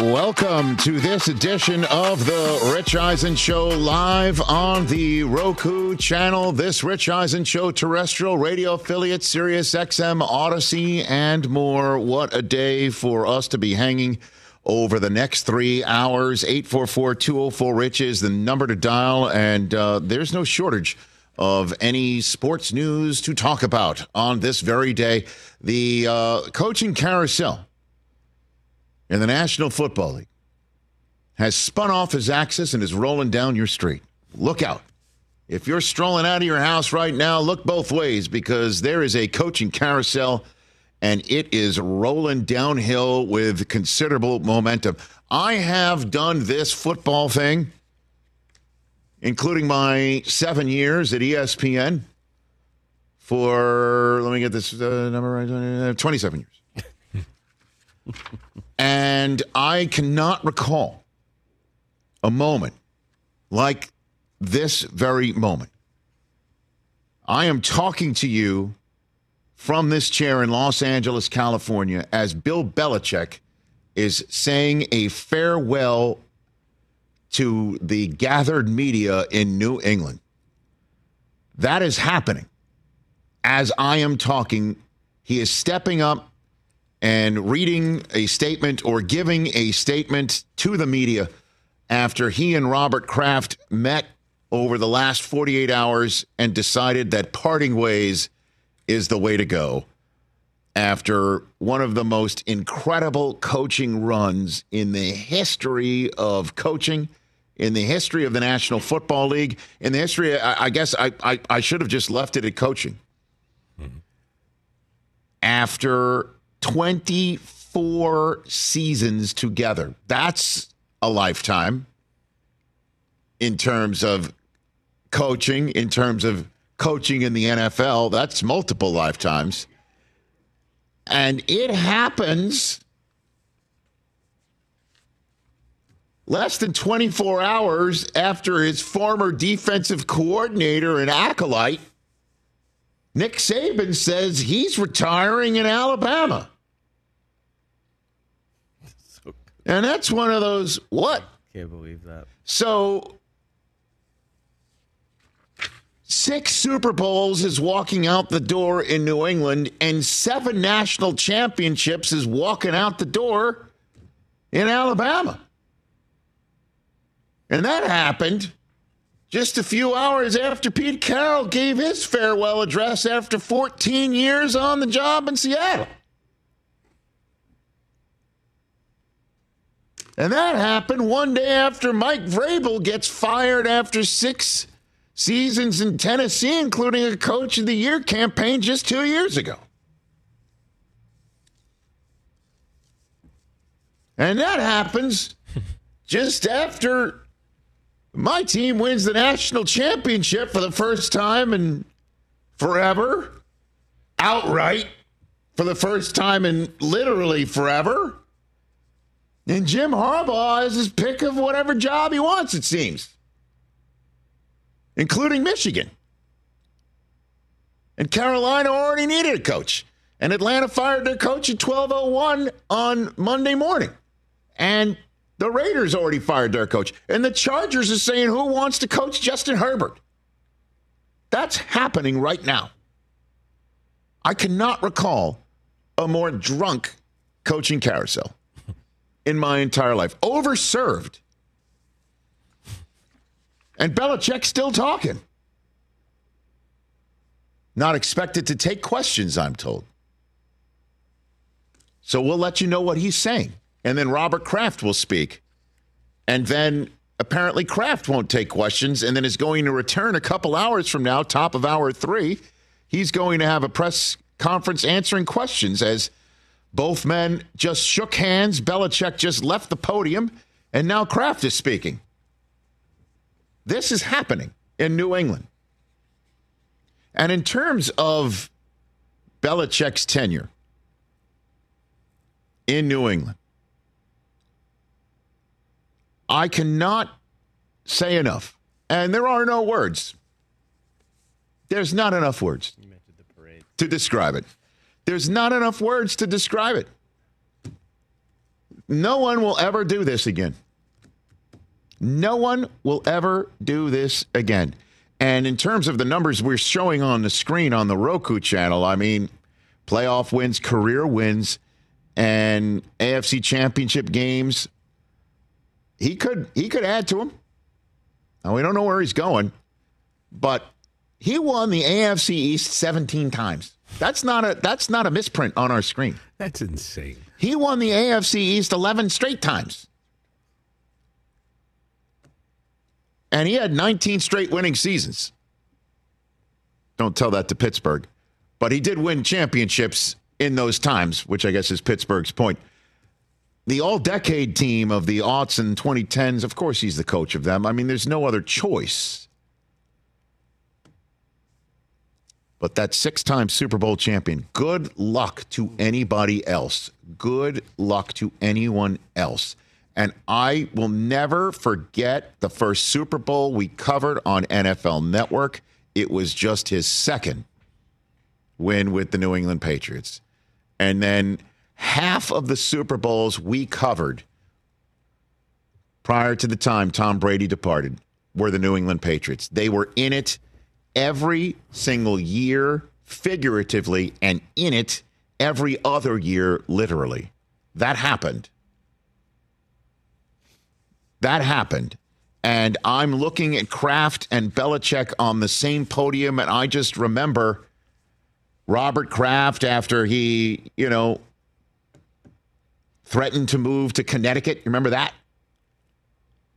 Welcome to this edition of the Rich Eisen Show live on the Roku channel. This Rich Eisen Show terrestrial radio affiliate, Sirius XM, Odyssey, and more. What a day for us to be hanging over the next three hours. 844 204 Rich is the number to dial, and uh, there's no shortage of any sports news to talk about on this very day. The uh, coaching carousel in the National Football League has spun off his axis and is rolling down your street. Look out. If you're strolling out of your house right now, look both ways because there is a coaching carousel and it is rolling downhill with considerable momentum. I have done this football thing, including my seven years at ESPN, for, let me get this uh, number right, 27 years. And I cannot recall a moment like this very moment. I am talking to you from this chair in Los Angeles, California, as Bill Belichick is saying a farewell to the gathered media in New England. That is happening as I am talking. He is stepping up and reading a statement or giving a statement to the media after he and Robert Kraft met over the last 48 hours and decided that parting ways is the way to go after one of the most incredible coaching runs in the history of coaching, in the history of the National Football League, in the history, I, I guess I, I, I, should have just left it at coaching. Mm-hmm. After 24 seasons together. That's a lifetime in terms of coaching, in terms of coaching in the NFL. That's multiple lifetimes. And it happens less than 24 hours after his former defensive coordinator and acolyte, Nick Saban, says he's retiring in Alabama. And that's one of those what? Can't believe that. So six Super Bowls is walking out the door in New England, and seven national championships is walking out the door in Alabama. And that happened just a few hours after Pete Carroll gave his farewell address after 14 years on the job in Seattle. And that happened one day after Mike Vrabel gets fired after six seasons in Tennessee, including a Coach of the Year campaign just two years ago. And that happens just after my team wins the national championship for the first time in forever, outright, for the first time in literally forever. And Jim Harbaugh has his pick of whatever job he wants, it seems, including Michigan. And Carolina already needed a coach. And Atlanta fired their coach at 1201 on Monday morning. And the Raiders already fired their coach. And the Chargers are saying who wants to coach Justin Herbert. That's happening right now. I cannot recall a more drunk coaching carousel in my entire life. Overserved. And Belichick still talking. Not expected to take questions, I'm told. So we'll let you know what he's saying. And then Robert Kraft will speak. And then apparently Kraft won't take questions and then is going to return a couple hours from now, top of hour three. He's going to have a press conference answering questions as both men just shook hands. Belichick just left the podium, and now Kraft is speaking. This is happening in New England. And in terms of Belichick's tenure in New England, I cannot say enough. And there are no words. There's not enough words to describe it. There's not enough words to describe it. No one will ever do this again. No one will ever do this again. And in terms of the numbers we're showing on the screen on the Roku channel, I mean, playoff wins, career wins, and AFC championship games, he could he could add to them. Now we don't know where he's going, but he won the AFC East 17 times. That's not a that's not a misprint on our screen. That's insane. He won the AFC East 11 straight times. And he had 19 straight winning seasons. Don't tell that to Pittsburgh. But he did win championships in those times, which I guess is Pittsburgh's point. The all decade team of the aughts and 2010s, of course, he's the coach of them. I mean, there's no other choice. But that six time Super Bowl champion, good luck to anybody else. Good luck to anyone else. And I will never forget the first Super Bowl we covered on NFL Network. It was just his second win with the New England Patriots. And then half of the Super Bowls we covered prior to the time Tom Brady departed were the New England Patriots. They were in it every single year, figuratively, and in it every other year, literally. That happened. That happened. And I'm looking at Kraft and Belichick on the same podium, and I just remember Robert Kraft after he, you know, threatened to move to Connecticut. You remember that?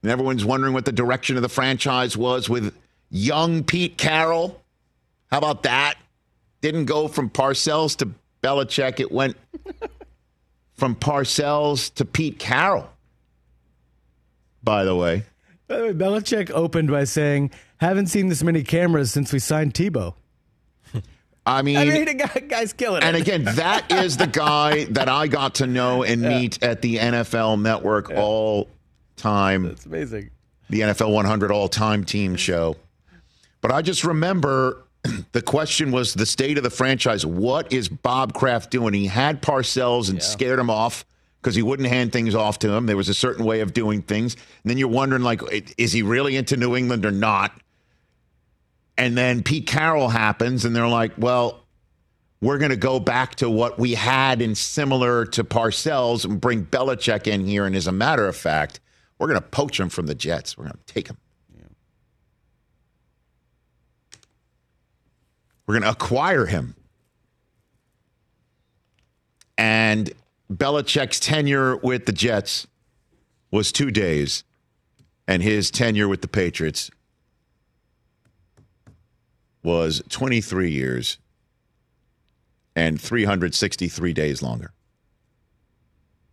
And everyone's wondering what the direction of the franchise was with young Pete Carroll. How about that? Didn't go from Parcells to Belichick. It went from Parcells to Pete Carroll by the way. By the way, Belichick opened by saying, "Haven't seen this many cameras since we signed Tebow." I mean, I mean, the guy, guy's killing it. And again, that is the guy that I got to know and yeah. meet at the NFL Network yeah. all time. That's amazing. The NFL 100 all time team show. But I just remember the question was the state of the franchise. What is Bob Kraft doing? He had Parcells and yeah. scared him off because he wouldn't hand things off to him. There was a certain way of doing things. And then you're wondering, like, is he really into New England or not? And then Pete Carroll happens, and they're like, well, we're going to go back to what we had in similar to Parcells and bring Belichick in here. And as a matter of fact, we're going to poach him from the Jets. We're going to take him. We're going to acquire him. And Belichick's tenure with the Jets was two days, and his tenure with the Patriots was 23 years and 363 days longer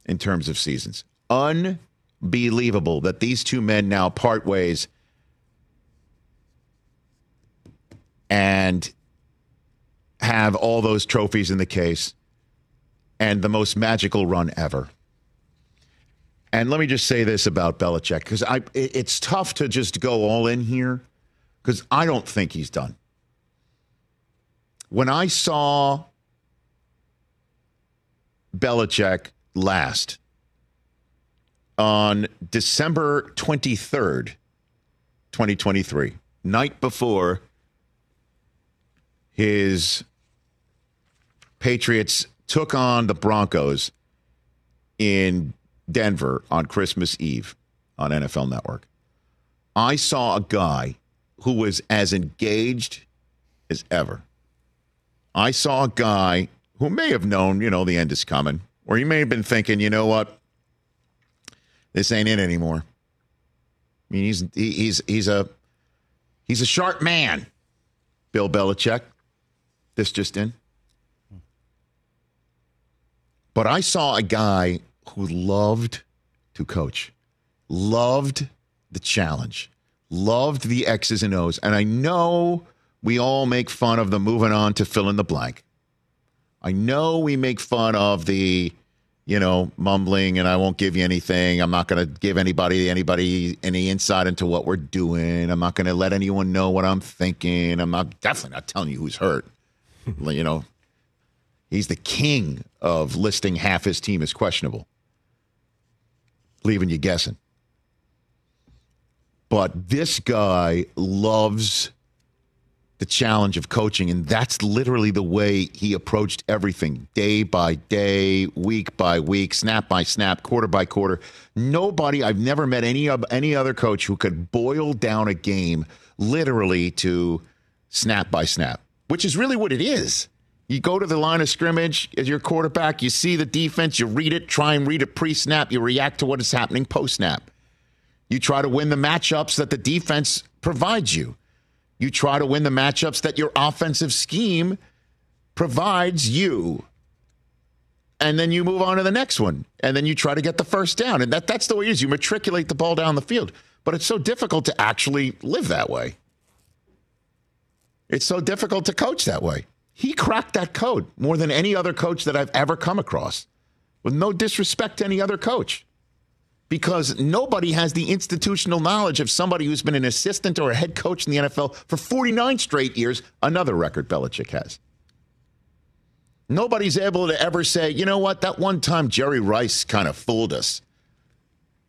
in terms of seasons. Unbelievable that these two men now part ways and have all those trophies in the case and the most magical run ever. And let me just say this about Belichick because I it's tough to just go all in here because I don't think he's done. When I saw Belichick last on December 23rd, 2023, night before his Patriots took on the Broncos in Denver on Christmas Eve on NFL Network, I saw a guy who was as engaged as ever. I saw a guy who may have known, you know, the end is coming, or he may have been thinking, you know what, this ain't it anymore. I mean, he's he's he's a he's a sharp man, Bill Belichick. This just in. But I saw a guy who loved to coach, loved the challenge, loved the X's and O's. And I know we all make fun of the moving on to fill in the blank. I know we make fun of the, you know, mumbling and I won't give you anything. I'm not going to give anybody anybody any insight into what we're doing. I'm not going to let anyone know what I'm thinking. I'm not definitely not telling you who's hurt. you know, he's the king of listing half his team as questionable, leaving you guessing. But this guy loves the challenge of coaching. And that's literally the way he approached everything day by day, week by week, snap by snap, quarter by quarter. Nobody, I've never met any, any other coach who could boil down a game literally to snap by snap, which is really what it is. You go to the line of scrimmage as your quarterback, you see the defense, you read it, try and read it pre snap, you react to what is happening post snap. You try to win the matchups that the defense provides you. You try to win the matchups that your offensive scheme provides you. And then you move on to the next one. And then you try to get the first down. And that, that's the way it is. You matriculate the ball down the field. But it's so difficult to actually live that way. It's so difficult to coach that way. He cracked that code more than any other coach that I've ever come across, with no disrespect to any other coach because nobody has the institutional knowledge of somebody who's been an assistant or a head coach in the NFL for 49 straight years, another record Belichick has. Nobody's able to ever say, you know what, that one time Jerry Rice kind of fooled us.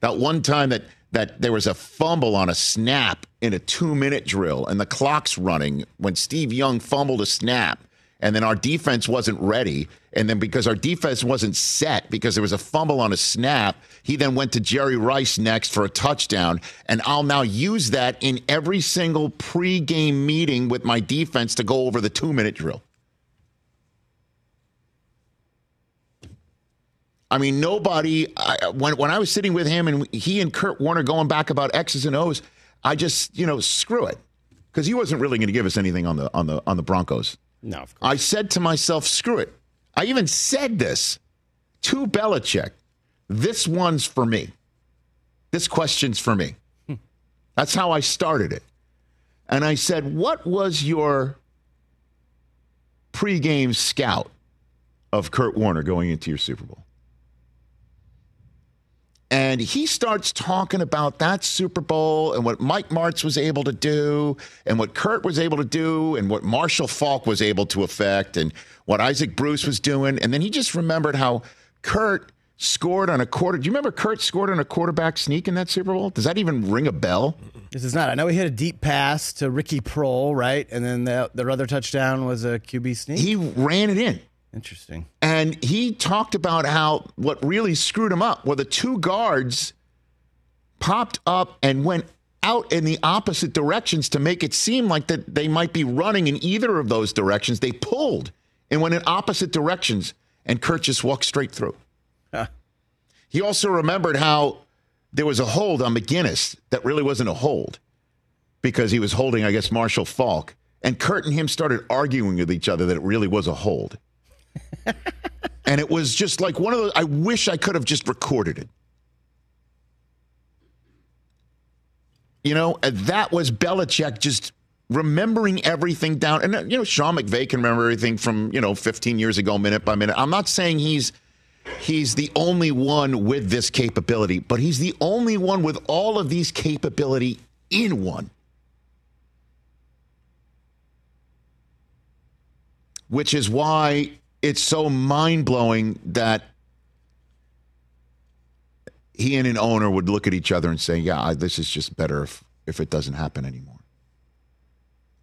That one time that that there was a fumble on a snap in a two minute drill and the clock's running when Steve Young fumbled a snap and then our defense wasn't ready. And then because our defense wasn't set because there was a fumble on a snap, he then went to Jerry Rice next for a touchdown. And I'll now use that in every single pregame meeting with my defense to go over the two minute drill. I mean, nobody. I, when when I was sitting with him and he and Kurt Warner going back about X's and O's, I just you know screw it because he wasn't really going to give us anything on the on the on the Broncos. No, of I said to myself, screw it. I even said this to Belichick. This one's for me. This question's for me. Hmm. That's how I started it. And I said, What was your pregame scout of Kurt Warner going into your Super Bowl? And he starts talking about that Super Bowl and what Mike Martz was able to do and what Kurt was able to do and what Marshall Faulk was able to affect and what Isaac Bruce was doing. And then he just remembered how Kurt scored on a quarter. Do you remember Kurt scored on a quarterback sneak in that Super Bowl? Does that even ring a bell? This is not. I know he hit a deep pass to Ricky Proehl, right? And then the, their other touchdown was a QB sneak. He ran it in. Interesting. And he talked about how what really screwed him up were the two guards popped up and went out in the opposite directions to make it seem like that they might be running in either of those directions. They pulled and went in opposite directions, and Kurt just walked straight through. Huh. He also remembered how there was a hold on McGinest that really wasn't a hold because he was holding, I guess, Marshall Faulk. And Kurt and him started arguing with each other that it really was a hold. and it was just like one of those. I wish I could have just recorded it. You know, that was Belichick just remembering everything down. And, uh, you know, Sean McVay can remember everything from, you know, 15 years ago, minute by minute. I'm not saying he's he's the only one with this capability, but he's the only one with all of these capability in one. Which is why it's so mind blowing that he and an owner would look at each other and say, "Yeah, this is just better if if it doesn't happen anymore."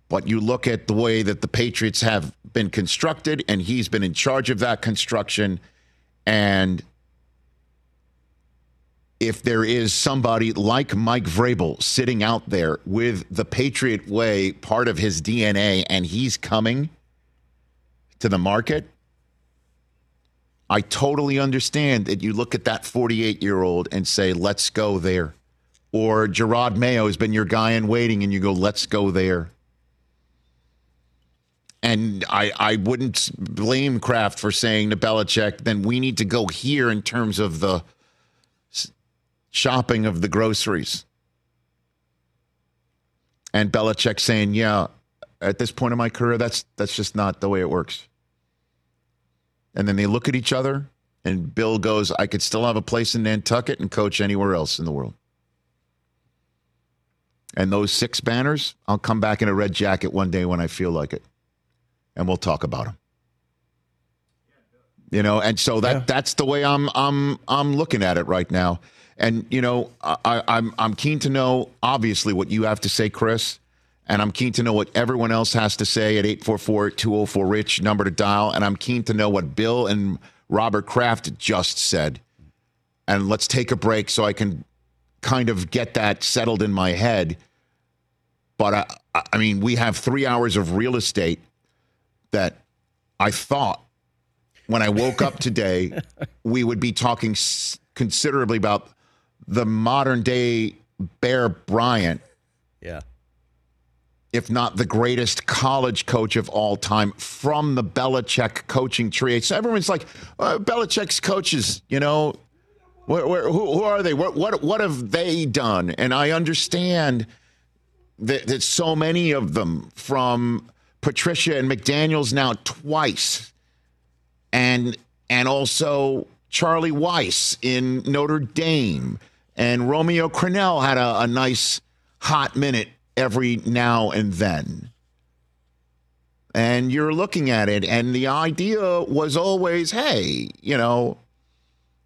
But you look at the way that the Patriots have been constructed, and he's been in charge of that construction. And if there is somebody like Mike Vrabel sitting out there with the Patriot way part of his DNA and he's coming to the market, I totally understand that you look at that 48 year old and say, let's go there. Or Jerod Mayo has been your guy in waiting and you go, let's go there. And I, I wouldn't blame Kraft for saying to Belichick, then we need to go here in terms of the shopping of the groceries. And Belichick saying, yeah, at this point in my career, that's that's just not the way it works. And then they look at each other, and Bill goes, I could still have a place in Nantucket and coach anywhere else in the world. And those six banners, I'll come back in a red jacket one day when I feel like it. And we'll talk about them. You know, and so that yeah. that's the way I'm I'm I'm looking at it right now. And you know, I, I'm I'm keen to know obviously what you have to say, Chris. And I'm keen to know what everyone else has to say at 844 204 Rich, number to dial. And I'm keen to know what Bill and Robert Kraft just said. And let's take a break so I can kind of get that settled in my head. But uh, I, I mean, we have three hours of real estate that I thought when I woke up today, we would be talking considerably about the modern day Bear Bryant. Yeah if not the greatest college coach of all time from the Belichick coaching tree. So everyone's like, uh, Belichick's coaches, you know, where, where, who, who, are they? What, what, what have they done? And I understand that, that so many of them, from Patricia and McDaniels now twice, and and also Charlie Weis in Notre Dame, and Romeo Crennel had a, a nice hot minute every now and then. And you're looking at it, and the idea was always hey, you know,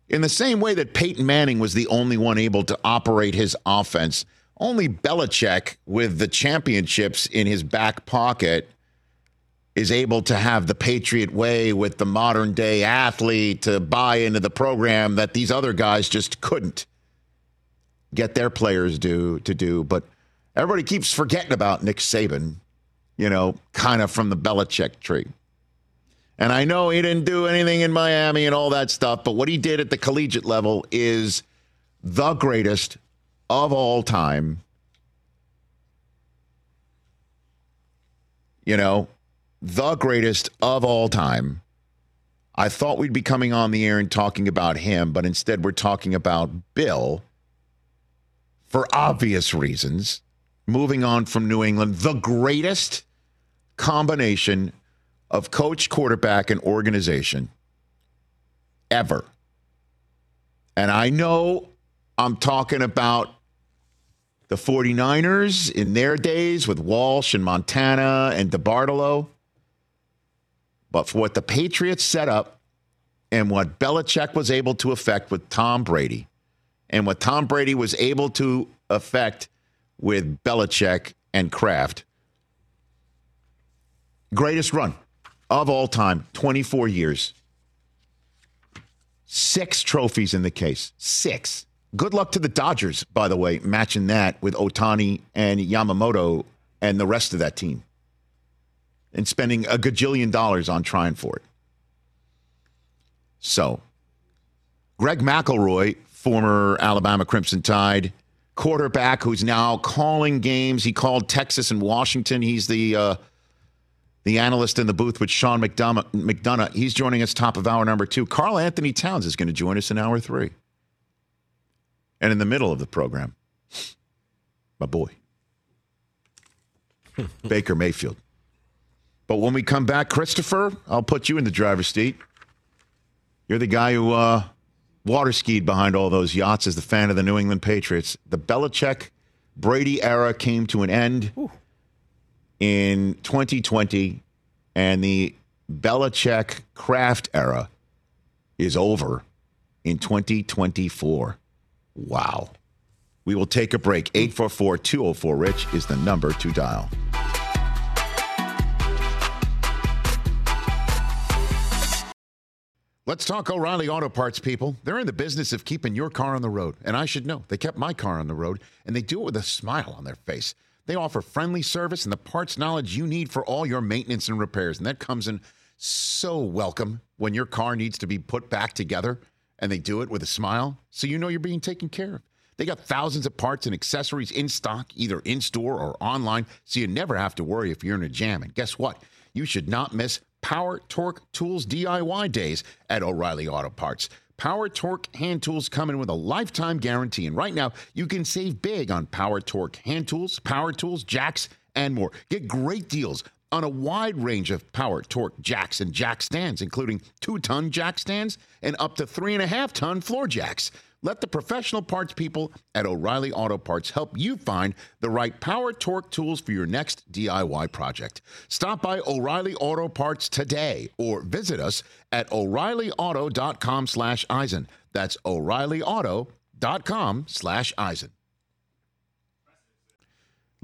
in the same way that Peyton Manning was the only one able to operate his offense, only Belichick, with the championships in his back pocket, is able to have the Patriot way with the modern day athlete to buy into the program that these other guys just couldn't get their players do to do. But Everybody keeps forgetting about Nick Saban, you know, kind of from the Belichick tree. And I know he didn't do anything in Miami and all that stuff, but what he did at the collegiate level is the greatest of all time. You know, the greatest of all time. I thought we'd be coming on the air and talking about him, but instead we're talking about Bill for obvious reasons moving on from New England, the greatest combination of coach, quarterback, and organization ever. And I know I'm talking about the 49ers in their days with Walsh and Montana and DeBartolo. But for what the Patriots set up and what Belichick was able to effect with Tom Brady, and what Tom Brady was able to effect with Belichick and Kraft. Greatest run of all time, 24 years. Six trophies in the case. Six. Good luck to the Dodgers, by the way, matching that with Ohtani and Yamamoto and the rest of that team and spending a gajillion dollars on trying for it. So, Greg McElroy, former Alabama Crimson Tide, quarterback who's now calling games. He called Texas and Washington. He's the uh, the analyst in the booth with Sean McDonough, McDonough. He's joining us top of hour number two. Karl-Anthony Towns is going to join us in hour three. And in the middle of the program, my boy, Baker Mayfield. But when we come back, Christopher, I'll put you in the driver's seat. You're the guy who uh, water skied behind all those yachts as the fan of the New England Patriots. The Belichick Brady era came to an end Ooh. in 2020, and the Belichick Kraft era is over in 2024. Wow. We will take a break. 844 204 Rich is the number to dial. Let's talk O'Reilly Auto Parts, people. They're in the business of keeping your car on the road. And I should know, they kept my car on the road, and they do it with a smile on their face. They offer friendly service and the parts knowledge you need for all your maintenance and repairs. And that comes in so welcome when your car needs to be put back together, and they do it with a smile, so you know you're being taken care of. They got thousands of parts and accessories in stock, either in store or online, so you never have to worry if you're in a jam. And guess what? You should not miss Power Torque Tools DIY days at O'Reilly Auto Parts. Power Torque hand tools come in with a lifetime guarantee. And right now, you can save big on Power Torque hand tools, power tools, jacks, and more. Get great deals on a wide range of Power Torque jacks and jack stands, including two ton jack stands and up to three and a half ton floor jacks. Let the professional parts people at O'Reilly Auto Parts help you find the right power torque tools for your next DIY project. Stop by O'Reilly Auto Parts today or visit us at o'reillyauto.com slash Eisen. That's o'reillyauto.com slash Eisen.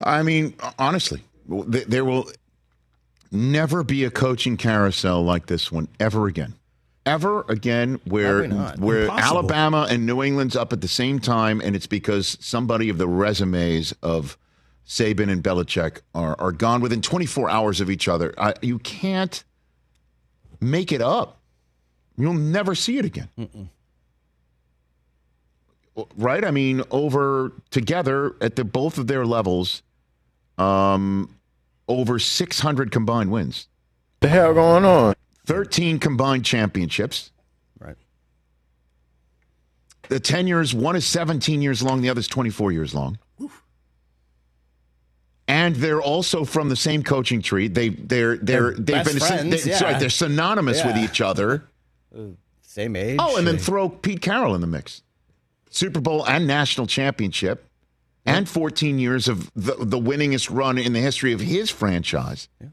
I mean, honestly, there will never be a coaching carousel like this one ever again. Ever again, where where Impossible. Alabama and New England's up at the same time, and it's because somebody of the resumes of Saban and Belichick are, are gone within 24 hours of each other. I, you can't make it up. You'll never see it again. Mm-mm. Right? I mean, over together at the both of their levels, um, over 600 combined wins. The hell going on? 13 combined championships. Right. The tenures, one is 17 years long, the other is 24 years long. Oof. And they're also from the same coaching tree. They they're they're, they've been friends, they, yeah. right, they're synonymous yeah. with each other. Uh, same age. Oh, and then throw Pete Carroll in the mix. Super Bowl and national championship and 14 years of the, the winningest run in the history of his franchise. Yeah.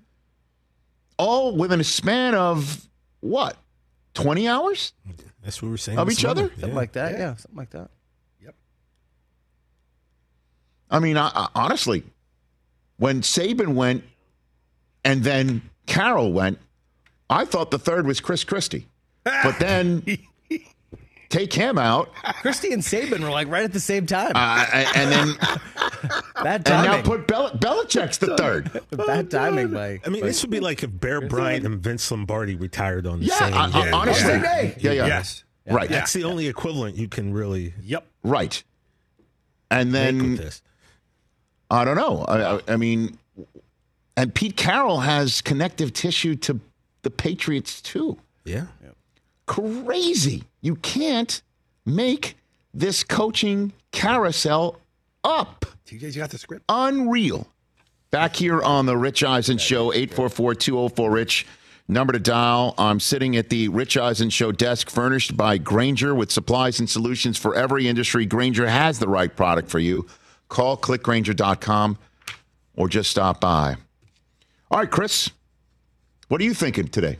All within a span of what? 20 hours? That's what we're saying. Of each other? Something yeah. like that. Yeah. yeah. something like that. Yep. I mean, I, I, honestly, when Saban went and then Carroll went, I thought the third was Chris Christie. But then take him out. Christie and Saban were like right at the same time. Uh, and then bad timing. And now put Bel- Belichick's the third. bad timing, by. I mean, by, this would be like if Bear Bryant and Vince Lombardi retired on the yeah, same day. honestly, yeah. yeah, yeah, yes, yeah. right. That's the only equivalent you can really. Yep. Right. And then I don't know. I, I, I mean, and Pete Carroll has connective tissue to the Patriots too. Yeah. Crazy. You can't make this coaching carousel up. You guys got the script? Unreal. Back here on the Rich Eisen Show, 844 204 Rich. Number to dial. I'm sitting at the Rich Eisen Show desk, furnished by Grainger with supplies and solutions for every industry. Grainger has the right product for you. Call clickgrainger.com or just stop by. All right, Chris, what are you thinking today?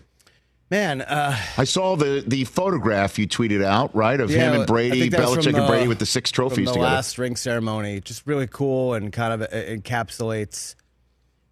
Man, uh, I saw the the photograph you tweeted out, right, of yeah, him and Brady, Belichick the, and Brady with the six trophies the together. last ring ceremony, just really cool and kind of encapsulates,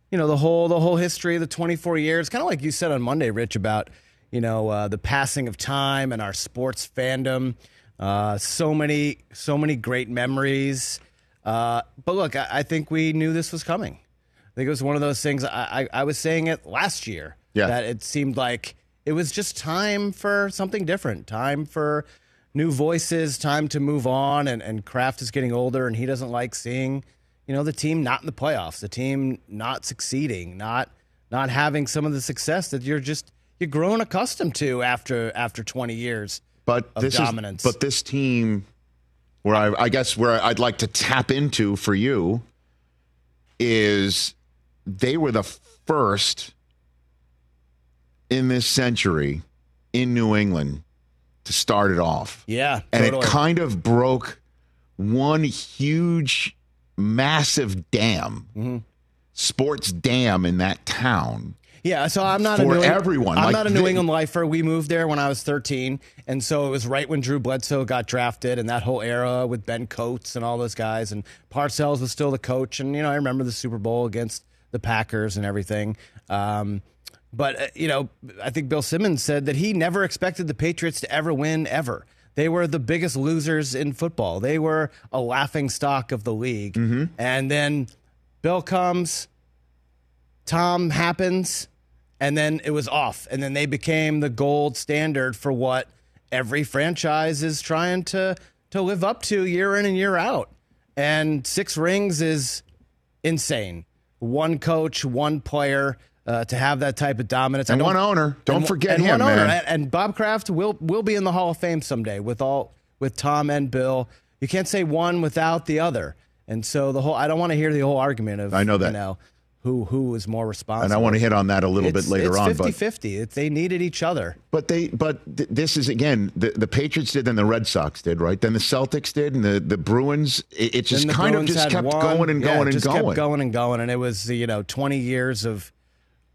you know, the whole the whole history of the 24 years. Kind of like you said on Monday, Rich, about you know uh, the passing of time and our sports fandom. Uh, so many, so many great memories. Uh, but look, I, I, think we knew this was coming. I think it was one of those things. I, I, I was saying it last year yeah. that it seemed like it was just time for something different, time for new voices, time to move on. And, and Kraft is getting older, and he doesn't like seeing, you know, the team not in the playoffs, the team not succeeding, not not having some of the success that you're just you're grown accustomed to after after 20 years but of this dominance. Is, but this team, where I, I guess where I'd like to tap into for you, is they were the first in this century in New England to start it off. Yeah, And totally. it kind of broke one huge, massive dam, Mm-hmm. sports dam in that town. Yeah, so I'm not a For New everyone, I'm like not a New England lifer. We moved there when I was 13, and so it was right when Drew Bledsoe got drafted, and that whole era with Ben Coates and all those guys, and Parcells was still the coach, and you know I remember the Super Bowl against the Packers and everything. Um, but uh, you know, I think Bill Simmons said that he never expected the Patriots to ever win ever. They were the biggest losers in football. They were a laughing stock of the league. Mm-hmm. And then Bill comes, Tom happens, and then it was off. And then they became the gold standard for what every franchise is trying to to live up to year in and year out. And six rings is insane. One coach, one player uh, to have that type of dominance. And one owner. Don't and- forget and him, one owner. man. And, Bob Kraft will will be in the Hall of Fame someday with all with Tom and Bill. You can't say one without the other. And so the whole I don't want to hear the whole argument of I know that. you know who who was more responsible. And I want to hit on that a little It's- bit later it's on. 50-50. But It's, they needed each other. But they, but th- this is again the, the Patriots did, then the Red Sox did, right? Then the Celtics did, and the the Bruins. It, it just kind Bruins of just kept one- going and yeah, going and just going. kept going and going, and it was you know twenty years of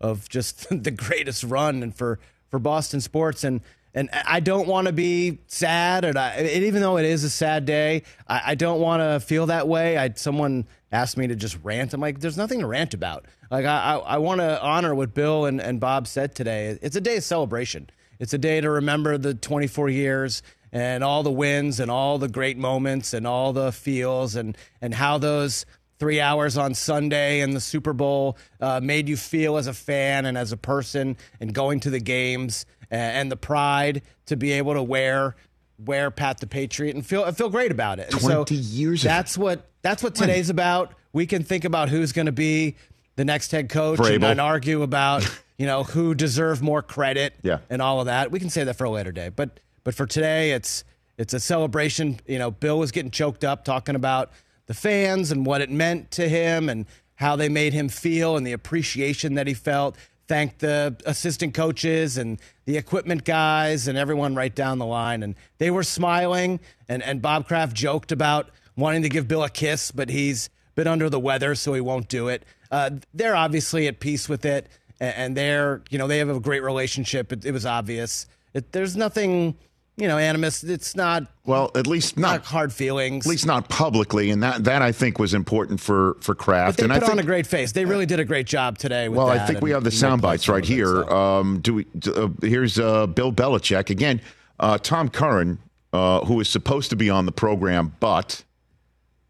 of just the greatest run and for for Boston sports and. And I don't want to be sad, and, I, even though it is a sad day, I, I don't want to feel that way. I someone asked me to just rant. I'm like, there's nothing to rant about. Like I, I, I want to honor what Bill and, and Bob said today. It's a day of celebration. It's a day to remember the 24 years and all the wins and all the great moments and all the feels and and how those three hours on Sunday and the Super Bowl uh, made you feel as a fan and as a person and going to the games and, and the pride to be able to wear wear Pat the Patriot and feel feel great about it. And 20 years. That's what that's what today's about. We can think about who's going to be the next head coach and argue about you know who deserve more credit Yeah. and all of that. We can say that for a later day, but but for today, it's it's a celebration. You know, Bill was getting choked up talking about the fans and what it meant to him and how they made him feel and the appreciation that he felt. Thanked the assistant coaches and the equipment guys and everyone right down the line, and they were smiling. And and Bob Kraft joked about wanting to give Bill a kiss, but he's been under the weather, so he won't do it. Uh, they're obviously at peace with it, and they're you know they have a great relationship. It, it was obvious. It, there's nothing you know animus. It's not well, at least not not hard feelings. at least not publicly, and that that I think was important for for Kraft. they and put I think, on a great face. They really did a great job today. With Well, I think we have the sound bites right here. Um, do we? Uh, here's uh, Bill Belichick again. Uh, Tom Curran, uh, who is supposed to be on the program, but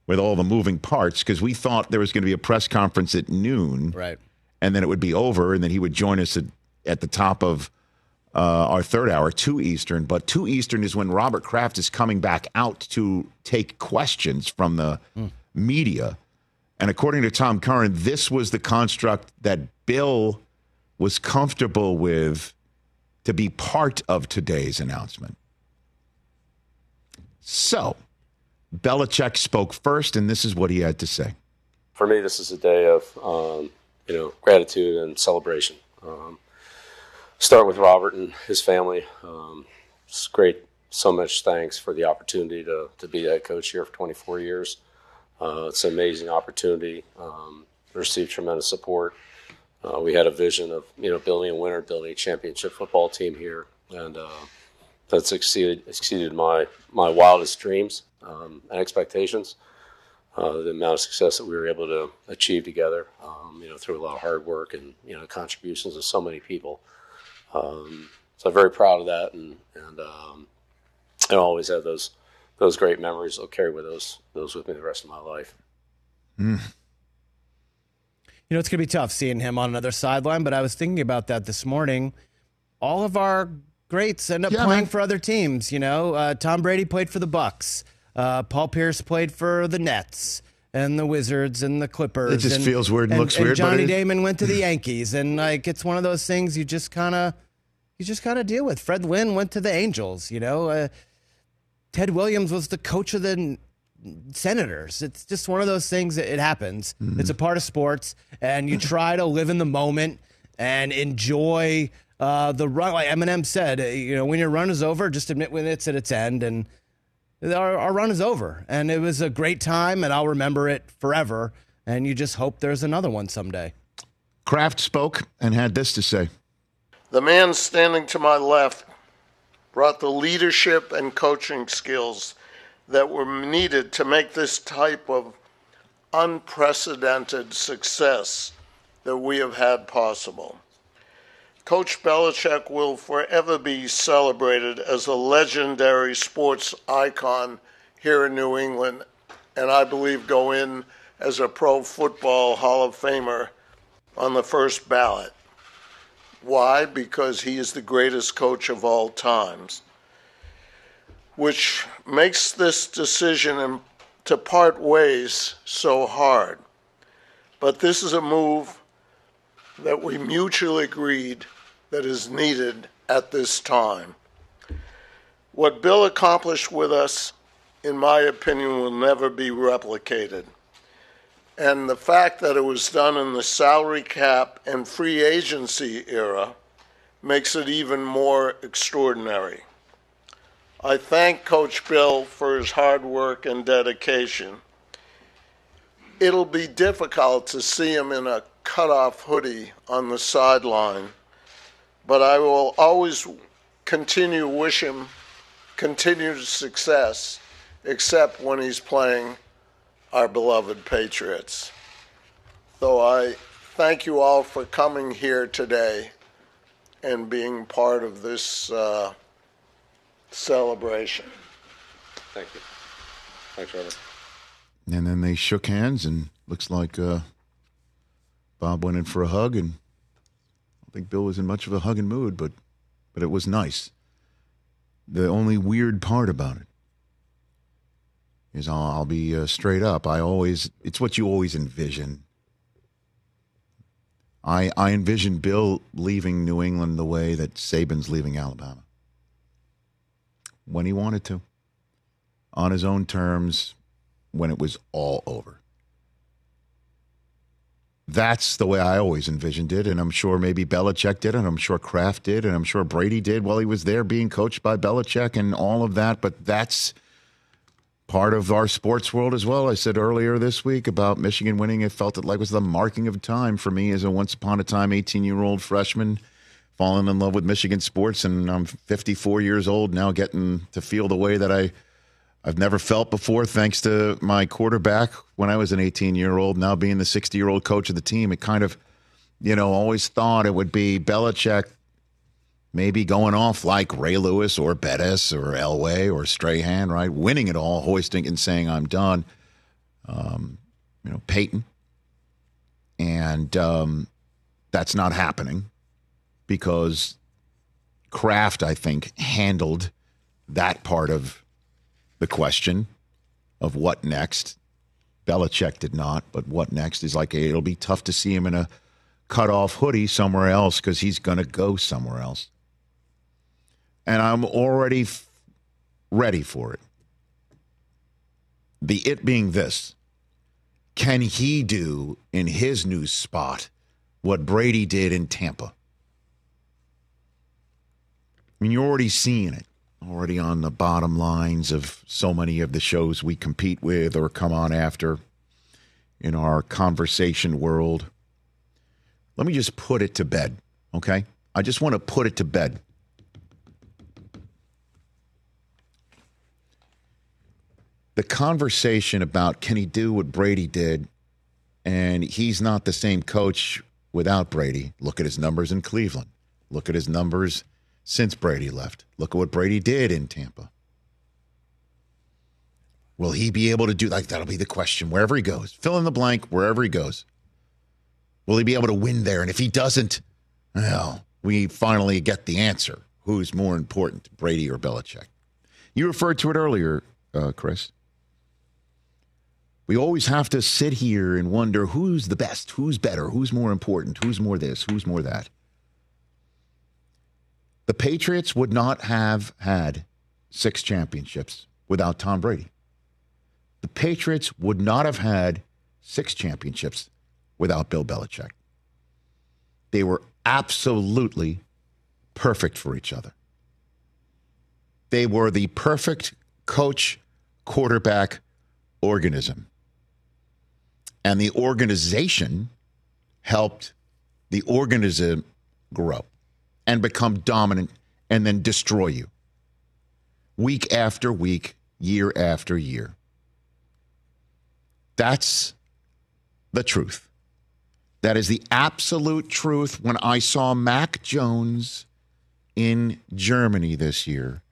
with all the moving parts, because we thought there was going to be a press conference at noon, Right. and then it would be over, and then he would join us at, at the top of uh, our third hour, two Eastern. But two Eastern is when Robert Kraft is coming back out to take questions from the media. And according to Tom Curran, this was the construct that Bill was comfortable with to be part of today's announcement. So, Belichick spoke first, and this is what he had to say. for me, this is a day of um, you know gratitude and celebration. Um, start with Robert and his family. Um, it's great. So much thanks for the opportunity to to be head coach here for 24 years. Uh, it's an amazing opportunity. Um, received tremendous support. Uh, we had a vision of you know building a winner, building a championship football team here, and uh, that's exceeded exceeded my my wildest dreams um, and expectations uh, the amount of success that we were able to achieve together, um, you know, through a lot of hard work and you know contributions of so many people. Um, so I'm very proud of that, and and um, I always have those those great memories. I'll carry with those those with me the rest of my life. You know, it's going to be tough seeing him on another sideline, but I was thinking about that this morning. All of our greats end up Yeah, playing man. for other teams. You know, uh, Tom Brady played for the Bucs. Uh, Paul Pierce played for the Nets and the Wizards and the Clippers. It just and- feels weird and looks weird, but Johnny Damon went to the Yankees, and like it's one of those things you just kind of you just got to deal with. Fred Lynn went to the Angels. You know, uh, Ted Williams was the coach of the Senators. It's just one of those things that it happens. It's a part of sports, and you try to live in the moment and enjoy Uh, the run, like Eminem said, uh, you know, when your run is over, just admit when it's at its end, and our, our run is over. And it was a great time, and I'll remember it forever. And you just hope there's another one someday. Kraft spoke and had this to say. The man standing to my left brought the leadership and coaching skills that were needed to make this type of unprecedented success that we have had possible. Coach Belichick will forever be celebrated as a legendary sports icon here in New England, and I believe go in as a Pro Football Hall of Famer on the first ballot. Why? Because he is the greatest coach of all times, which makes this decision to part ways so hard. But this is a move that we mutually agreed that is needed at this time. What Bill accomplished with us, in my opinion, will never be replicated. And the fact that it was done in the salary cap and free agency era makes it even more extraordinary. I thank Coach Bill for his hard work and dedication. It'll be difficult to see him in a cutoff hoodie on the sideline, but I will always continue to wish him continued success, except when he's playing our beloved Patriots. So I thank you all for coming here today and being part of this uh, celebration. Thank you. Thanks, Trevor. And then they shook hands, and looks like uh, Bob went in for a hug, and I don't think Bill was in much of a hugging mood, but but it was nice. The only weird part about it is I'll, I'll be uh, straight up. I always it's what you always envision. I I envision Bill leaving New England the way that Saban's leaving Alabama when he wanted to, on his own terms, when it was all over. That's the way I always envisioned it, and I'm sure maybe Belichick did, and I'm sure Kraft did, and I'm sure Brady did while he was there being coached by Belichick and all of that. But that's part of our sports world as well. I said earlier this week about Michigan winning, it felt it like was the marking of time for me as a once upon a time 18 year old freshman falling in love with Michigan sports, and I'm 54 years old now, getting to feel the way that I I've never felt before, thanks to my quarterback when I was an 18 year old, now being the 60 year old coach of the team. It kind of, you know, always thought it would be Belichick maybe going off like Ray Lewis or Bettis or Elway or Strahan, right? Winning it all, hoisting and saying, I'm done. Um, you know, Peyton. And um, that's not happening because Kraft, I think, handled that part of the question of what next. Belichick did not, but what next is like it'll be tough to see him in a cut off hoodie somewhere else because he's going to go somewhere else. And I'm already f- ready for it. The it being this can he do in his new spot what Brady did in Tampa? I mean, you're already seeing it, already on the bottom lines of so many of the shows we compete with or come on after in our conversation world. Let me just put it to bed, okay? I just want to put it to bed. The conversation about can he do what Brady did, and he's not the same coach without Brady. Look at his numbers in Cleveland. Look at his numbers since Brady left. Look at what Brady did in Tampa. Will he be able to do like that'll be the question wherever he goes. Fill in the blank wherever he goes. Will he be able to win there? And if he doesn't, well, we finally get the answer. Who's more important, Brady or Belichick? You referred to it earlier, uh, Chris. We always have to sit here and wonder who's the best, who's better, who's more important, who's more this, who's more that. The Patriots would not have had six championships without Tom Brady. The Patriots would not have had six championships without Bill Belichick. They were absolutely perfect for each other. They were the perfect coach quarterback organism. And the organization helped the organism grow and become dominant and then destroy you week after week, year after year. That's the truth. That is the absolute truth. When I saw Mac Jones in Germany this year,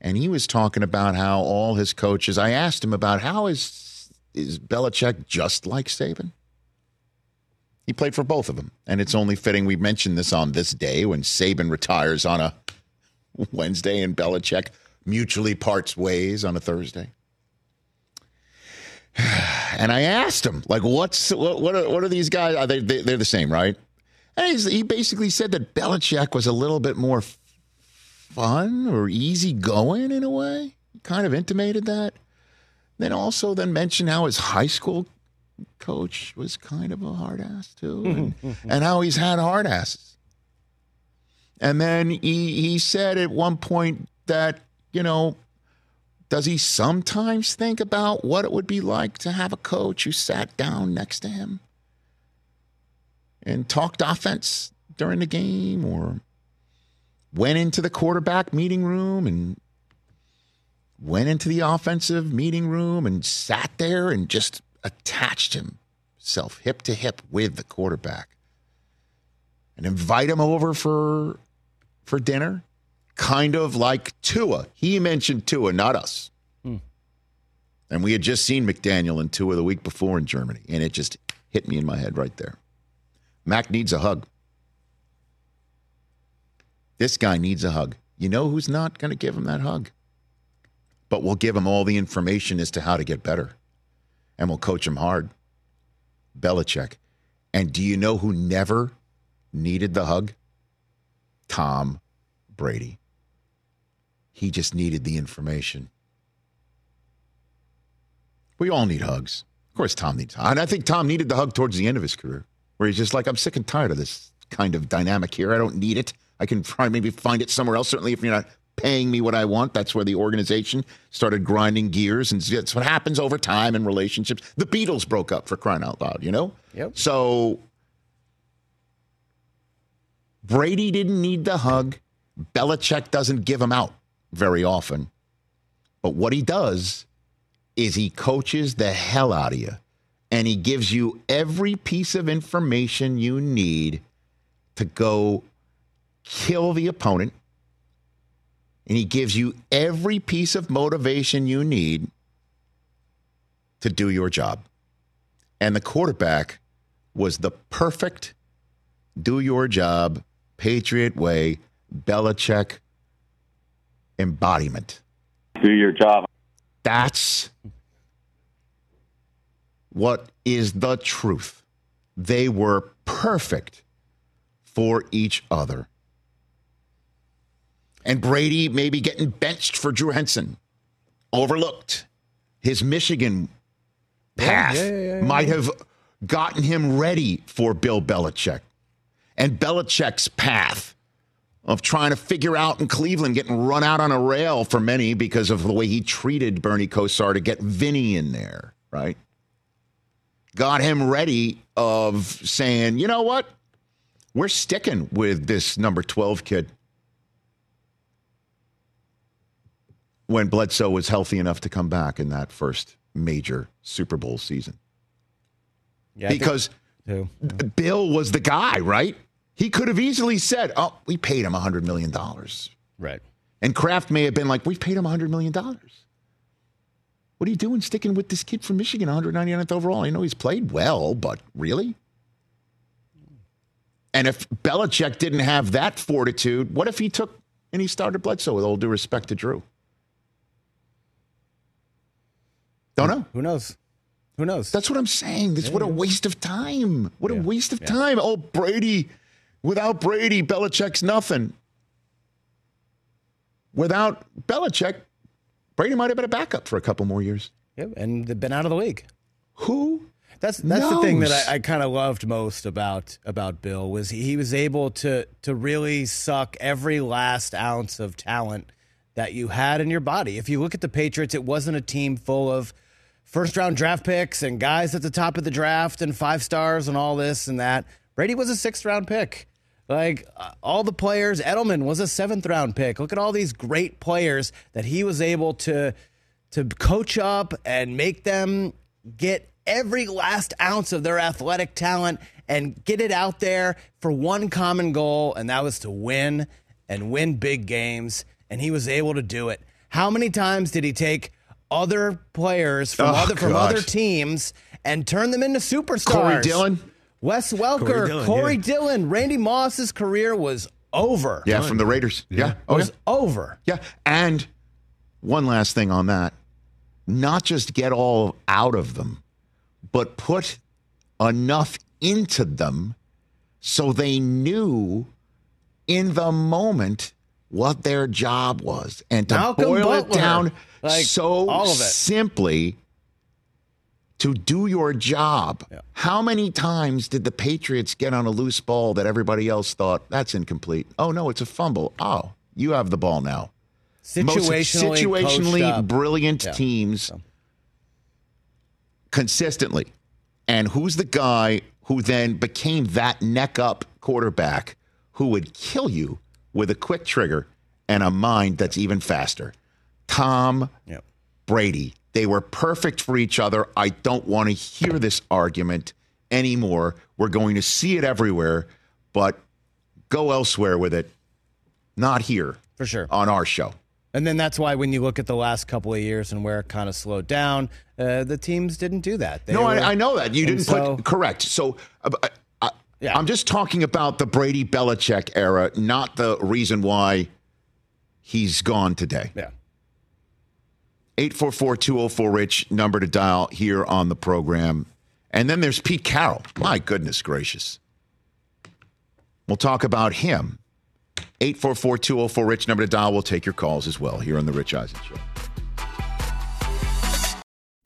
and he was talking about how all his coaches, I asked him about how is, is Belichick just like Saban? He played for both of them. And it's only fitting we mention this on this day when Saban retires on a Wednesday and Belichick mutually parts ways on a Thursday. And I asked him, like, what's what? What are, what are these guys? Are they, they they're the same, right? And he basically said that Belichick was a little bit more fun or easy going in a way. He kind of intimated that. Then also then mentioned how his high school coach was kind of a hard ass too, and, and how he's had hard asses. And then he he said at one point that you know does he sometimes think about what it would be like to have a coach who sat down next to him and talked offense during the game or went into the quarterback meeting room and went into the offensive meeting room and sat there and just attached himself hip to hip with the quarterback and invite him over for for dinner kind of like Tua. He mentioned Tua, not us. Hmm. And we had just seen McDaniel and Tua the week before in Germany, and it just hit me in my head right there. Mac needs a hug. This guy needs a hug. You know who's not going to give him that hug? But we'll give him all the information as to how to get better. And we'll coach him hard. Belichick. And do you know who never needed the hug? Tom Brady. He just needed the information. We all need hugs. Of course, Tom needs And I think Tom needed the hug towards the end of his career, where he's just like, I'm sick and tired of this kind of dynamic here. I don't need it. I can try maybe find it somewhere else. Certainly, if you're not paying me what I want, that's where the organization started grinding gears. And that's what happens over time in relationships. The Beatles broke up for crying out loud, you know? Yep. So Brady didn't need the hug. Belichick doesn't give him out very often. But what he does is he coaches the hell out of you and he gives you every piece of information you need to go kill the opponent. And he gives you every piece of motivation you need to do your job. And the quarterback was the perfect do your job, Patriot way, Belichick embodiment. Do your job. That's what is the truth. They were perfect for each other. And Brady maybe getting benched for Drew Henson, overlooked. His Michigan path yeah, yeah, yeah, might have gotten him ready for Bill Belichick. And Belichick's path of trying to figure out in Cleveland, getting run out on a rail for many because of the way he treated Bernie Kosar to get Vinny in there, right? Got him ready of saying, you know what? We're sticking with this number 12 kid. When Bledsoe was healthy enough to come back in that first major Super Bowl season. Yeah, because Bill was the guy, right? He could have easily said, "Oh, we paid him hundred million dollars." Right. And Kraft may have been like, "We've paid him hundred million dollars." What are you doing sticking with this kid from Michigan, 199th overall? I know he's played well, but really? And if Belichick didn't have that fortitude, what if he took and he started Bledsoe with all due respect to Drew? Don't know. Who knows? Who knows? That's what I'm saying. This yeah. what a waste of time. What yeah. a waste of yeah. time. Oh, Brady Without Brady, Belichick's nothing. Without Belichick, Brady might have been a backup for a couple more years. Yep, and they've been out of the league. Who That's that's the thing that? I, I kind of loved most about about Bill was he, he was able to to really suck every last ounce of talent that you had in your body. If you look at the Patriots, it wasn't a team full of first round draft picks and guys at the top of the draft and five stars and all this and that. Brady was a sixth round pick. Like uh, all the players, Edelman was a seventh round pick. Look at all these great players that he was able to to coach up and make them get every last ounce of their athletic talent and get it out there for one common goal, and that was to win and win big games. And he was able to do it. How many times did he take other players from Oh, other from God. other teams and turn them into superstars? Corey Dillon? Wes Welker, Corey Corey Dillon, Dillon. Randy Moss's career was over. Yeah, from the Raiders. Yeah. Oh, was yeah. over. Yeah. And one last thing on that not just get all out of them, but put enough into them so they knew in the moment what their job was and to Malcolm boil it down Like, so all of it. simply to do your job. Yeah. How many times did the Patriots get on a loose ball that everybody else thought that's incomplete? Oh no, it's a fumble. Oh, you have the ball now. Most Situationally, situationally coached up. brilliant Yeah. teams consistently. And who's the guy who then became that neck up quarterback who would kill you with a quick trigger and a mind that's even faster? Tom Yep. Brady. They were perfect for each other. I don't want to hear this argument anymore. We're going to see it everywhere, but go elsewhere with it. Not here For sure. on our show. And then that's why when you look at the last couple of years and where it kind of slowed down, uh, the teams didn't do that. They no, were- I, I know that you didn't so- put correct. So, uh, I, I, Yeah. I'm just talking about the Brady Belichick era, not the reason why he's gone today. Yeah. 844 204 Rich, number to dial here on the program. And then there's Pete Carroll. My goodness gracious. We'll talk about him. 844 204 Rich, number to dial. We'll take your calls as well here on The Rich Eisen Show.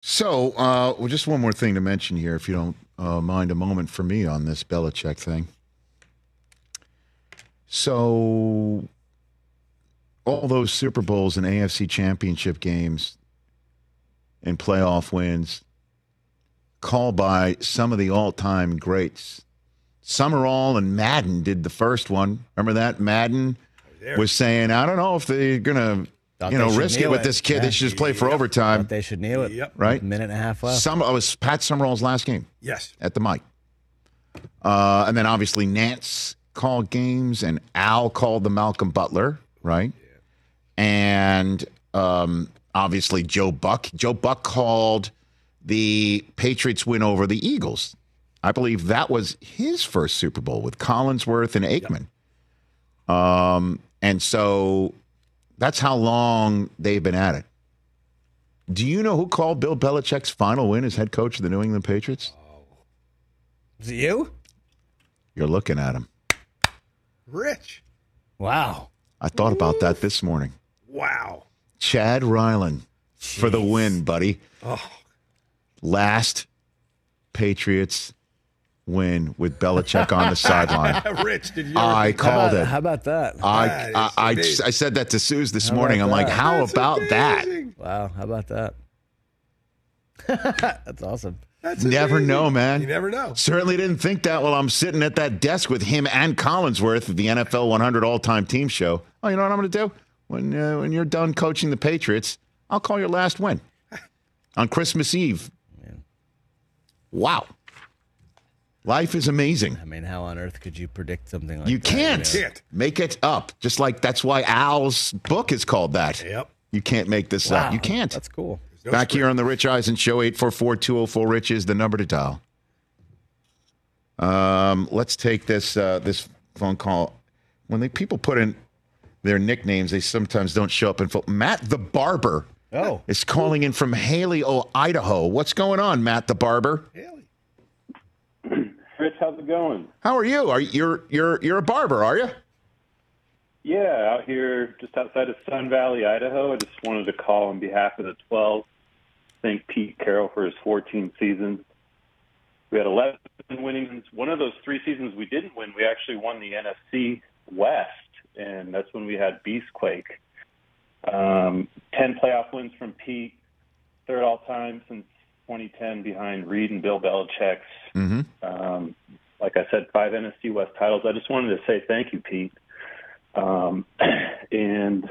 So, uh, well, just one more thing to mention here, if you don't uh, mind a moment for me on this Belichick thing. So, all those Super Bowls and AFC championship games and playoff wins called by some of the all time greats. Summerall and Madden did the first one. Remember that? Madden was saying, I don't know if they're going to. Thought You know, risk it with it. this kid. Yeah. They should just play for overtime. Thought they should kneel it. Yep. Right? A minute and a half left. Some it was Pat Summerall's last game Yes. at the mic. Uh, and then obviously Nance called games and Al called the Malcolm Butler, right? Yeah. And um, obviously Joe Buck. Joe Buck called the Patriots win over the Eagles. I believe that was his first Super Bowl with Collinsworth and Aikman. Um, and so that's how long they've been at it. Do you know who called Bill Belichick's final win as head coach of the New England Patriots? Is it you? You're looking at him. Rich. Wow. I thought about that this morning. Wow. Chad Ryland for the win, buddy. Oh. Last Patriots win with Belichick on the sideline. Rich, did you? I called about, it. how about that? I, That I, I. I said that to Suze this How morning. I'm about like, how That's about that? wow. How about that? That's awesome. That's Never amazing. know, man. You never know. Certainly didn't think that while I'm sitting at that desk with him and Collinsworth of the NFL 100 All Time Team Show. Oh, you know what I'm going to do? When, uh, when you're done coaching the Patriots, I'll call your last win on Christmas Eve. Wow. Life is amazing. I mean, how on earth could you predict something like You that? can't Can't. make it up. Just like that's why Al's book is called that. Yep. You can't make this Wow. up. You can't. That's cool. No Back script. here on the Rich Eisen Show, 844-204-RICH is the number to dial. Um, let's take this uh, this phone call. When they, people put in their nicknames, they sometimes don't show up in full. Matt the Barber Oh, is calling in from Hailey, oh, Idaho. What's going on, Matt the Barber? Hailey. Rich, how's it going? How are you? Are you you're you're you're a barber, are you? Yeah, out here just outside of Sun Valley, Idaho. I just wanted to call on behalf of the 12. Thank Pete Carroll for his 14 seasons. We had 11 winnings. One of those three seasons we didn't win, we actually won the NFC West, and that's when we had Beastquake. Um, 10 playoff wins from Pete, third all time since 2010 behind Reid and Bill Belichick's. Mm-hmm. Um, like I said, five NFC West titles. I just wanted to say thank you, Pete. Um, and,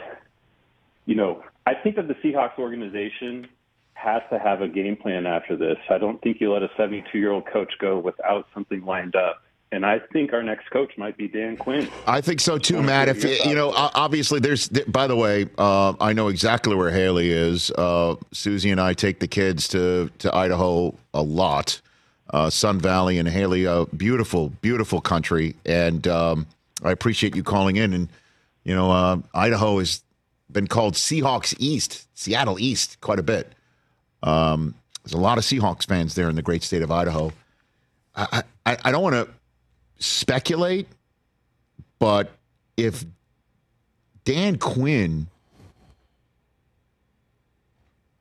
you know, I think that the Seahawks organization has to have a game plan after this. I don't think you let a 72 year old coach go without something lined up. And I think our next coach might be Dan Quinn. I think so too, Matt. If you, you know, obviously, there's. By the way, uh, I know exactly where Hailey is. Uh, Suzy and I take the kids to to Idaho a lot. Uh, Sun Valley and Hailey, uh, beautiful, beautiful country, and um, I appreciate you calling in. And you know, uh, Idaho has been called Seahawks East, Seattle East, quite a bit. Um, there's a lot of Seahawks fans there in the great state of Idaho. I, I, I don't want to speculate, but if Dan Quinn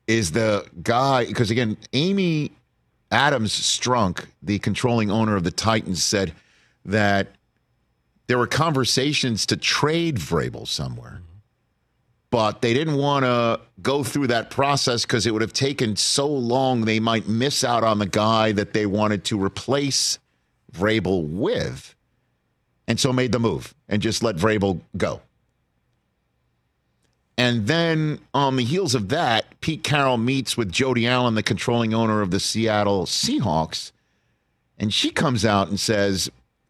is the guy, because again, Amy Adams Strunk, the controlling owner of the Titans, said that there were conversations to trade Vrabel somewhere, but they didn't want to go through that process because it would have taken so long they might miss out on the guy that they wanted to replace Vrabel with, and so made the move and just let Vrabel go. And then on the heels of that, Pete Carroll meets with Jody Allen, the controlling owner of the Seattle Seahawks, and she comes out and says,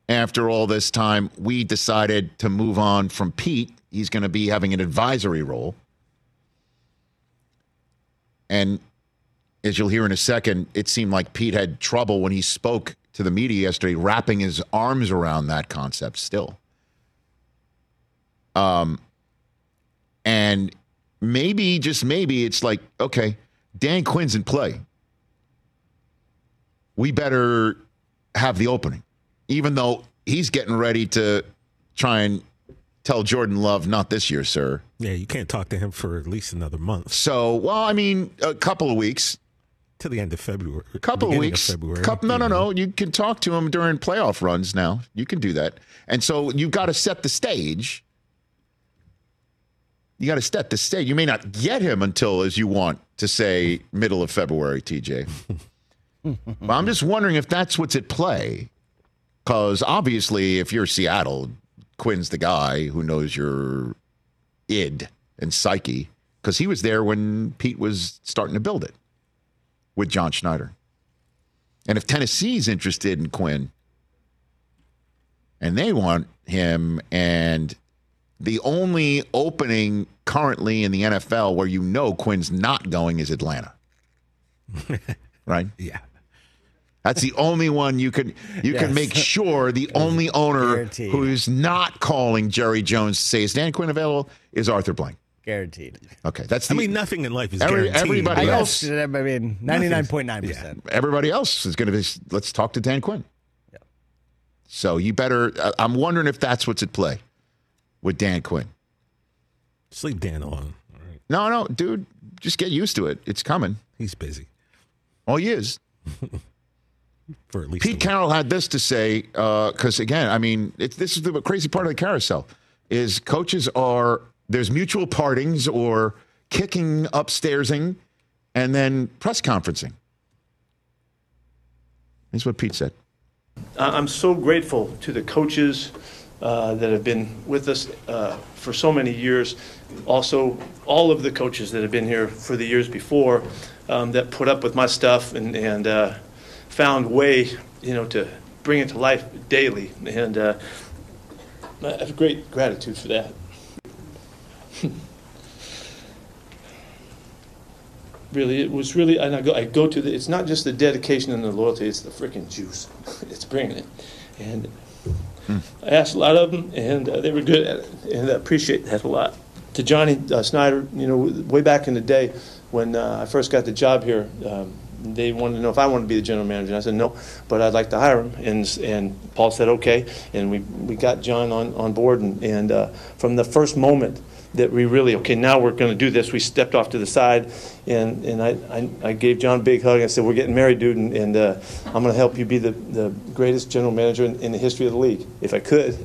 after all this time, we decided to move on from Pete. He's going to be having an advisory role. And as you'll hear in a second, it seemed like Pete had trouble when he spoke to the media yesterday, wrapping his arms around that concept still. Um, and maybe, just maybe, it's like, okay, Dan Quinn's in play. We better have the opening, even though he's getting ready to try and tell Jordan Love, not this year, sir. Yeah, you can't talk to him for at least another month So, well, I mean, a couple of weeks, till the end of February. A couple of beginning weeks. February. Couple, no, no, no. You can talk to him during playoff runs now. You can do that. And so you've got to set the stage. You got to set the stage. You may not get him until, as you want to say, middle of February, TJ. but I'm just wondering if that's what's at play. Because obviously, if you're Seattle, Quinn's the guy who knows your id and psyche. Because he was there when Pete was starting to build it with John Schneider. And if Tennessee's interested in Quinn and they want him, and the only opening currently in the NFL where you know Quinn's not going is Atlanta. right? Yeah. That's the only one you can you can make sure the only owner Guaranteed. who's not calling Jerry Jones to say is Dan Quinn available is Arthur Blank. Guaranteed. Okay, that's the. I mean, nothing in life is Every- guaranteed. everybody I else- guess, I mean, 99.9%. everybody else is going to be. Let's talk to Dan Quinn. Yeah. So you better. I- I'm wondering if that's what's at play with Dan Quinn. Sleep Dan alone. All right. No, no, dude, just get used to it. It's coming. He's busy Oh, he is. for at least. Pete. Carroll had this to say uh, because again, I mean, it's, this is the crazy part of the carousel is coaches are there's mutual partings or kicking upstairsing, and then press conferencing. That's what Pete said. I'm so grateful to the coaches uh, that have been with us uh, for so many years. Also, all of the coaches that have been here for the years before um, that put up with my stuff and, and uh, found way, you know, to bring it to life daily. And uh, I have great gratitude for that. really, it was really, and I go, I go to the, it's not just the dedication and the loyalty, it's the freaking juice. it's bringing it. And I asked a lot of them, and uh, they were good at it, and I appreciate that a lot. To Johnny uh, Schneider, you know, way back in the day when uh, I first got the job here, um, they wanted to know if I wanted to be the general manager. And I said no, but I'd like to hire him. And and Paul said okay, and we we got John on on board. And and uh, from the first moment that we really okay now we're going to do this, we stepped off to the side, and and I I, I gave John a big hug. I said we're getting married, dude, and, and uh, I'm going to help you be the the greatest general manager in, in the history of the league if I could.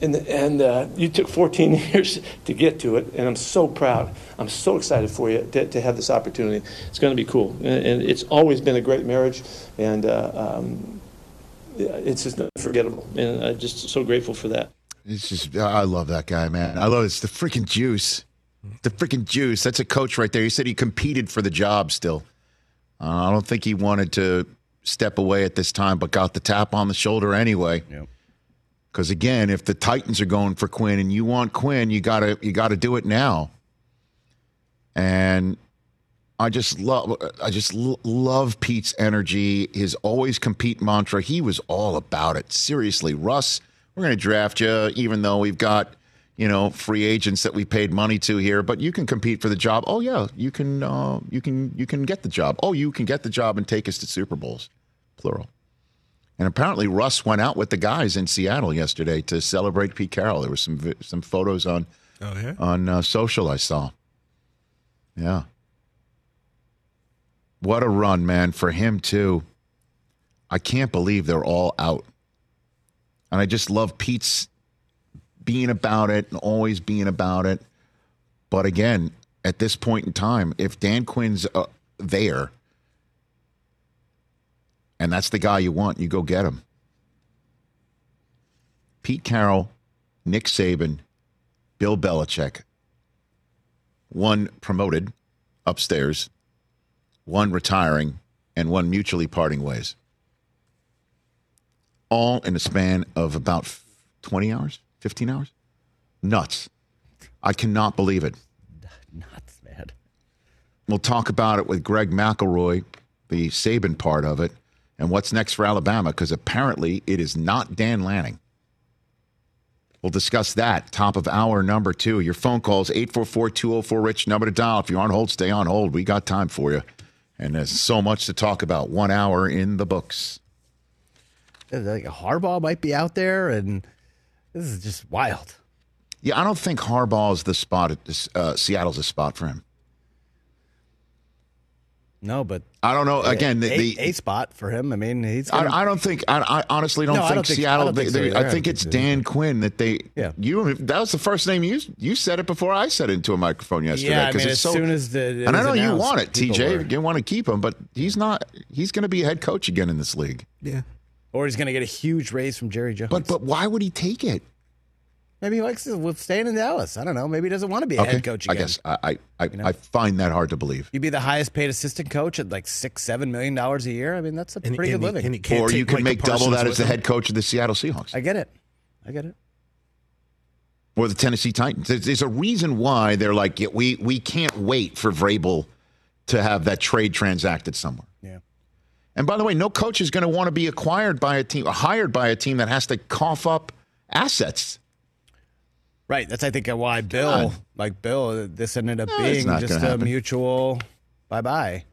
And, and uh, you took 14 years to get to it, and I'm so proud. I'm so excited for you to, to have this opportunity. It's going to be cool, and, and it's always been a great marriage, and uh, um, it's just unforgettable, and I'm just so grateful for that. It's just I love that guy, man. I love it. It's the freaking juice. The freaking juice. That's a coach right there. He said he competed for the job still. Uh, I don't think he wanted to step away at this time, but got the tap on the shoulder anyway. Yep. Because again, if the Titans are going for Quinn and you want Quinn, you gotta you gotta do it now. And I just love I just l- love Pete's energy, his always compete mantra. He was all about it. Seriously, Russ, we're going to draft you, even though we've got you know free agents that we paid money to here, but you can compete for the job. Oh yeah, you can uh, you can you can get the job. Oh, you can get the job and take us to Super Bowls, plural. And apparently, Russ went out with the guys in Seattle yesterday to celebrate Pete Carroll. There was some some photos on Oh yeah. on uh, social I saw. Yeah. What a run, man, for him too. I can't believe they're all out. And I just love Pete's being about it and always being about it. But again, at this point in time, if Dan Quinn's uh, there and that's the guy you want, you go get him. Pete Carroll, Nick Saban, Bill Belichick, one promoted upstairs, one retiring, and one mutually parting ways. All in a span of about 20 hours, 15 hours? Nuts. I cannot believe it. Nuts, man. We'll talk about it with Greg McElroy, the Saban part of it, and what's next for Alabama, because apparently it is not Dan Lanning. We'll discuss that. Top of hour number two. Your phone calls 844 204 Rich, number to dial. If you're on hold, stay on hold. We got time for you. And there's so much to talk about. One hour in the books. Like Harbaugh might be out there, and this is just wild. Yeah, I don't think Harbaugh is the spot. At this, uh, Seattle's a spot for him. No, but I don't know. Again, the, a, the a spot for him. I mean, he's. Gonna, I, I don't think. I, I honestly don't No, I think don't think- I Seattle. don't think they- so I I think it's Dan Quinn that they. Yeah. You. That was the first name you you said it before I said it into a microphone yesterday. Yeah, I 'cause mean, it's as so, soon as the- it and I know you want it, TJ. were- You want to keep him, but he's not. He's going to be a head coach again in this league. Yeah. Or he's going to get a huge raise from Jerry Jones. But but why would he take it? maybe he likes staying in Dallas. I don't know. Maybe he doesn't want to be a head coach I again. guess I I I, I find that hard to believe. You'd be the highest paid assistant coach at like six, seven million dollars a year. I mean, that's a And, pretty and good he- living. and he can't Or you can make double that as the him. head coach of the Seattle Seahawks I get it. I get it. or the Tennessee Titans. There's, there's a reason why they're like yeah, we we can't wait for Vrabel to have that trade transacted somewhere. Yeah. And by the way, no coach is going to want to be acquired by a team, or hired by a team that has to cough up assets. Right. That's I think why Bill, like Bill, this ended up No, being just a happen. mutual bye bye.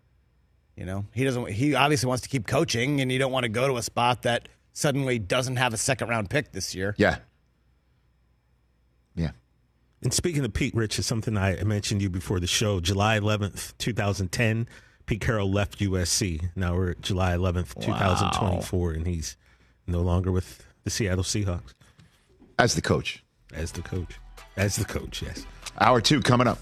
You know, he doesn't. He obviously wants to keep coaching, and you don't want to go to a spot that suddenly doesn't have a second round pick this year. Yeah. Yeah. And speaking of Pete Rich, is something I mentioned to you before the show. July 11th, 2010, Pete Carroll left USC. Now we're at July 11th, 2024, and he's no longer with the Seattle Seahawks As the coach. as the coach. As the coach, yes. Hour two coming up.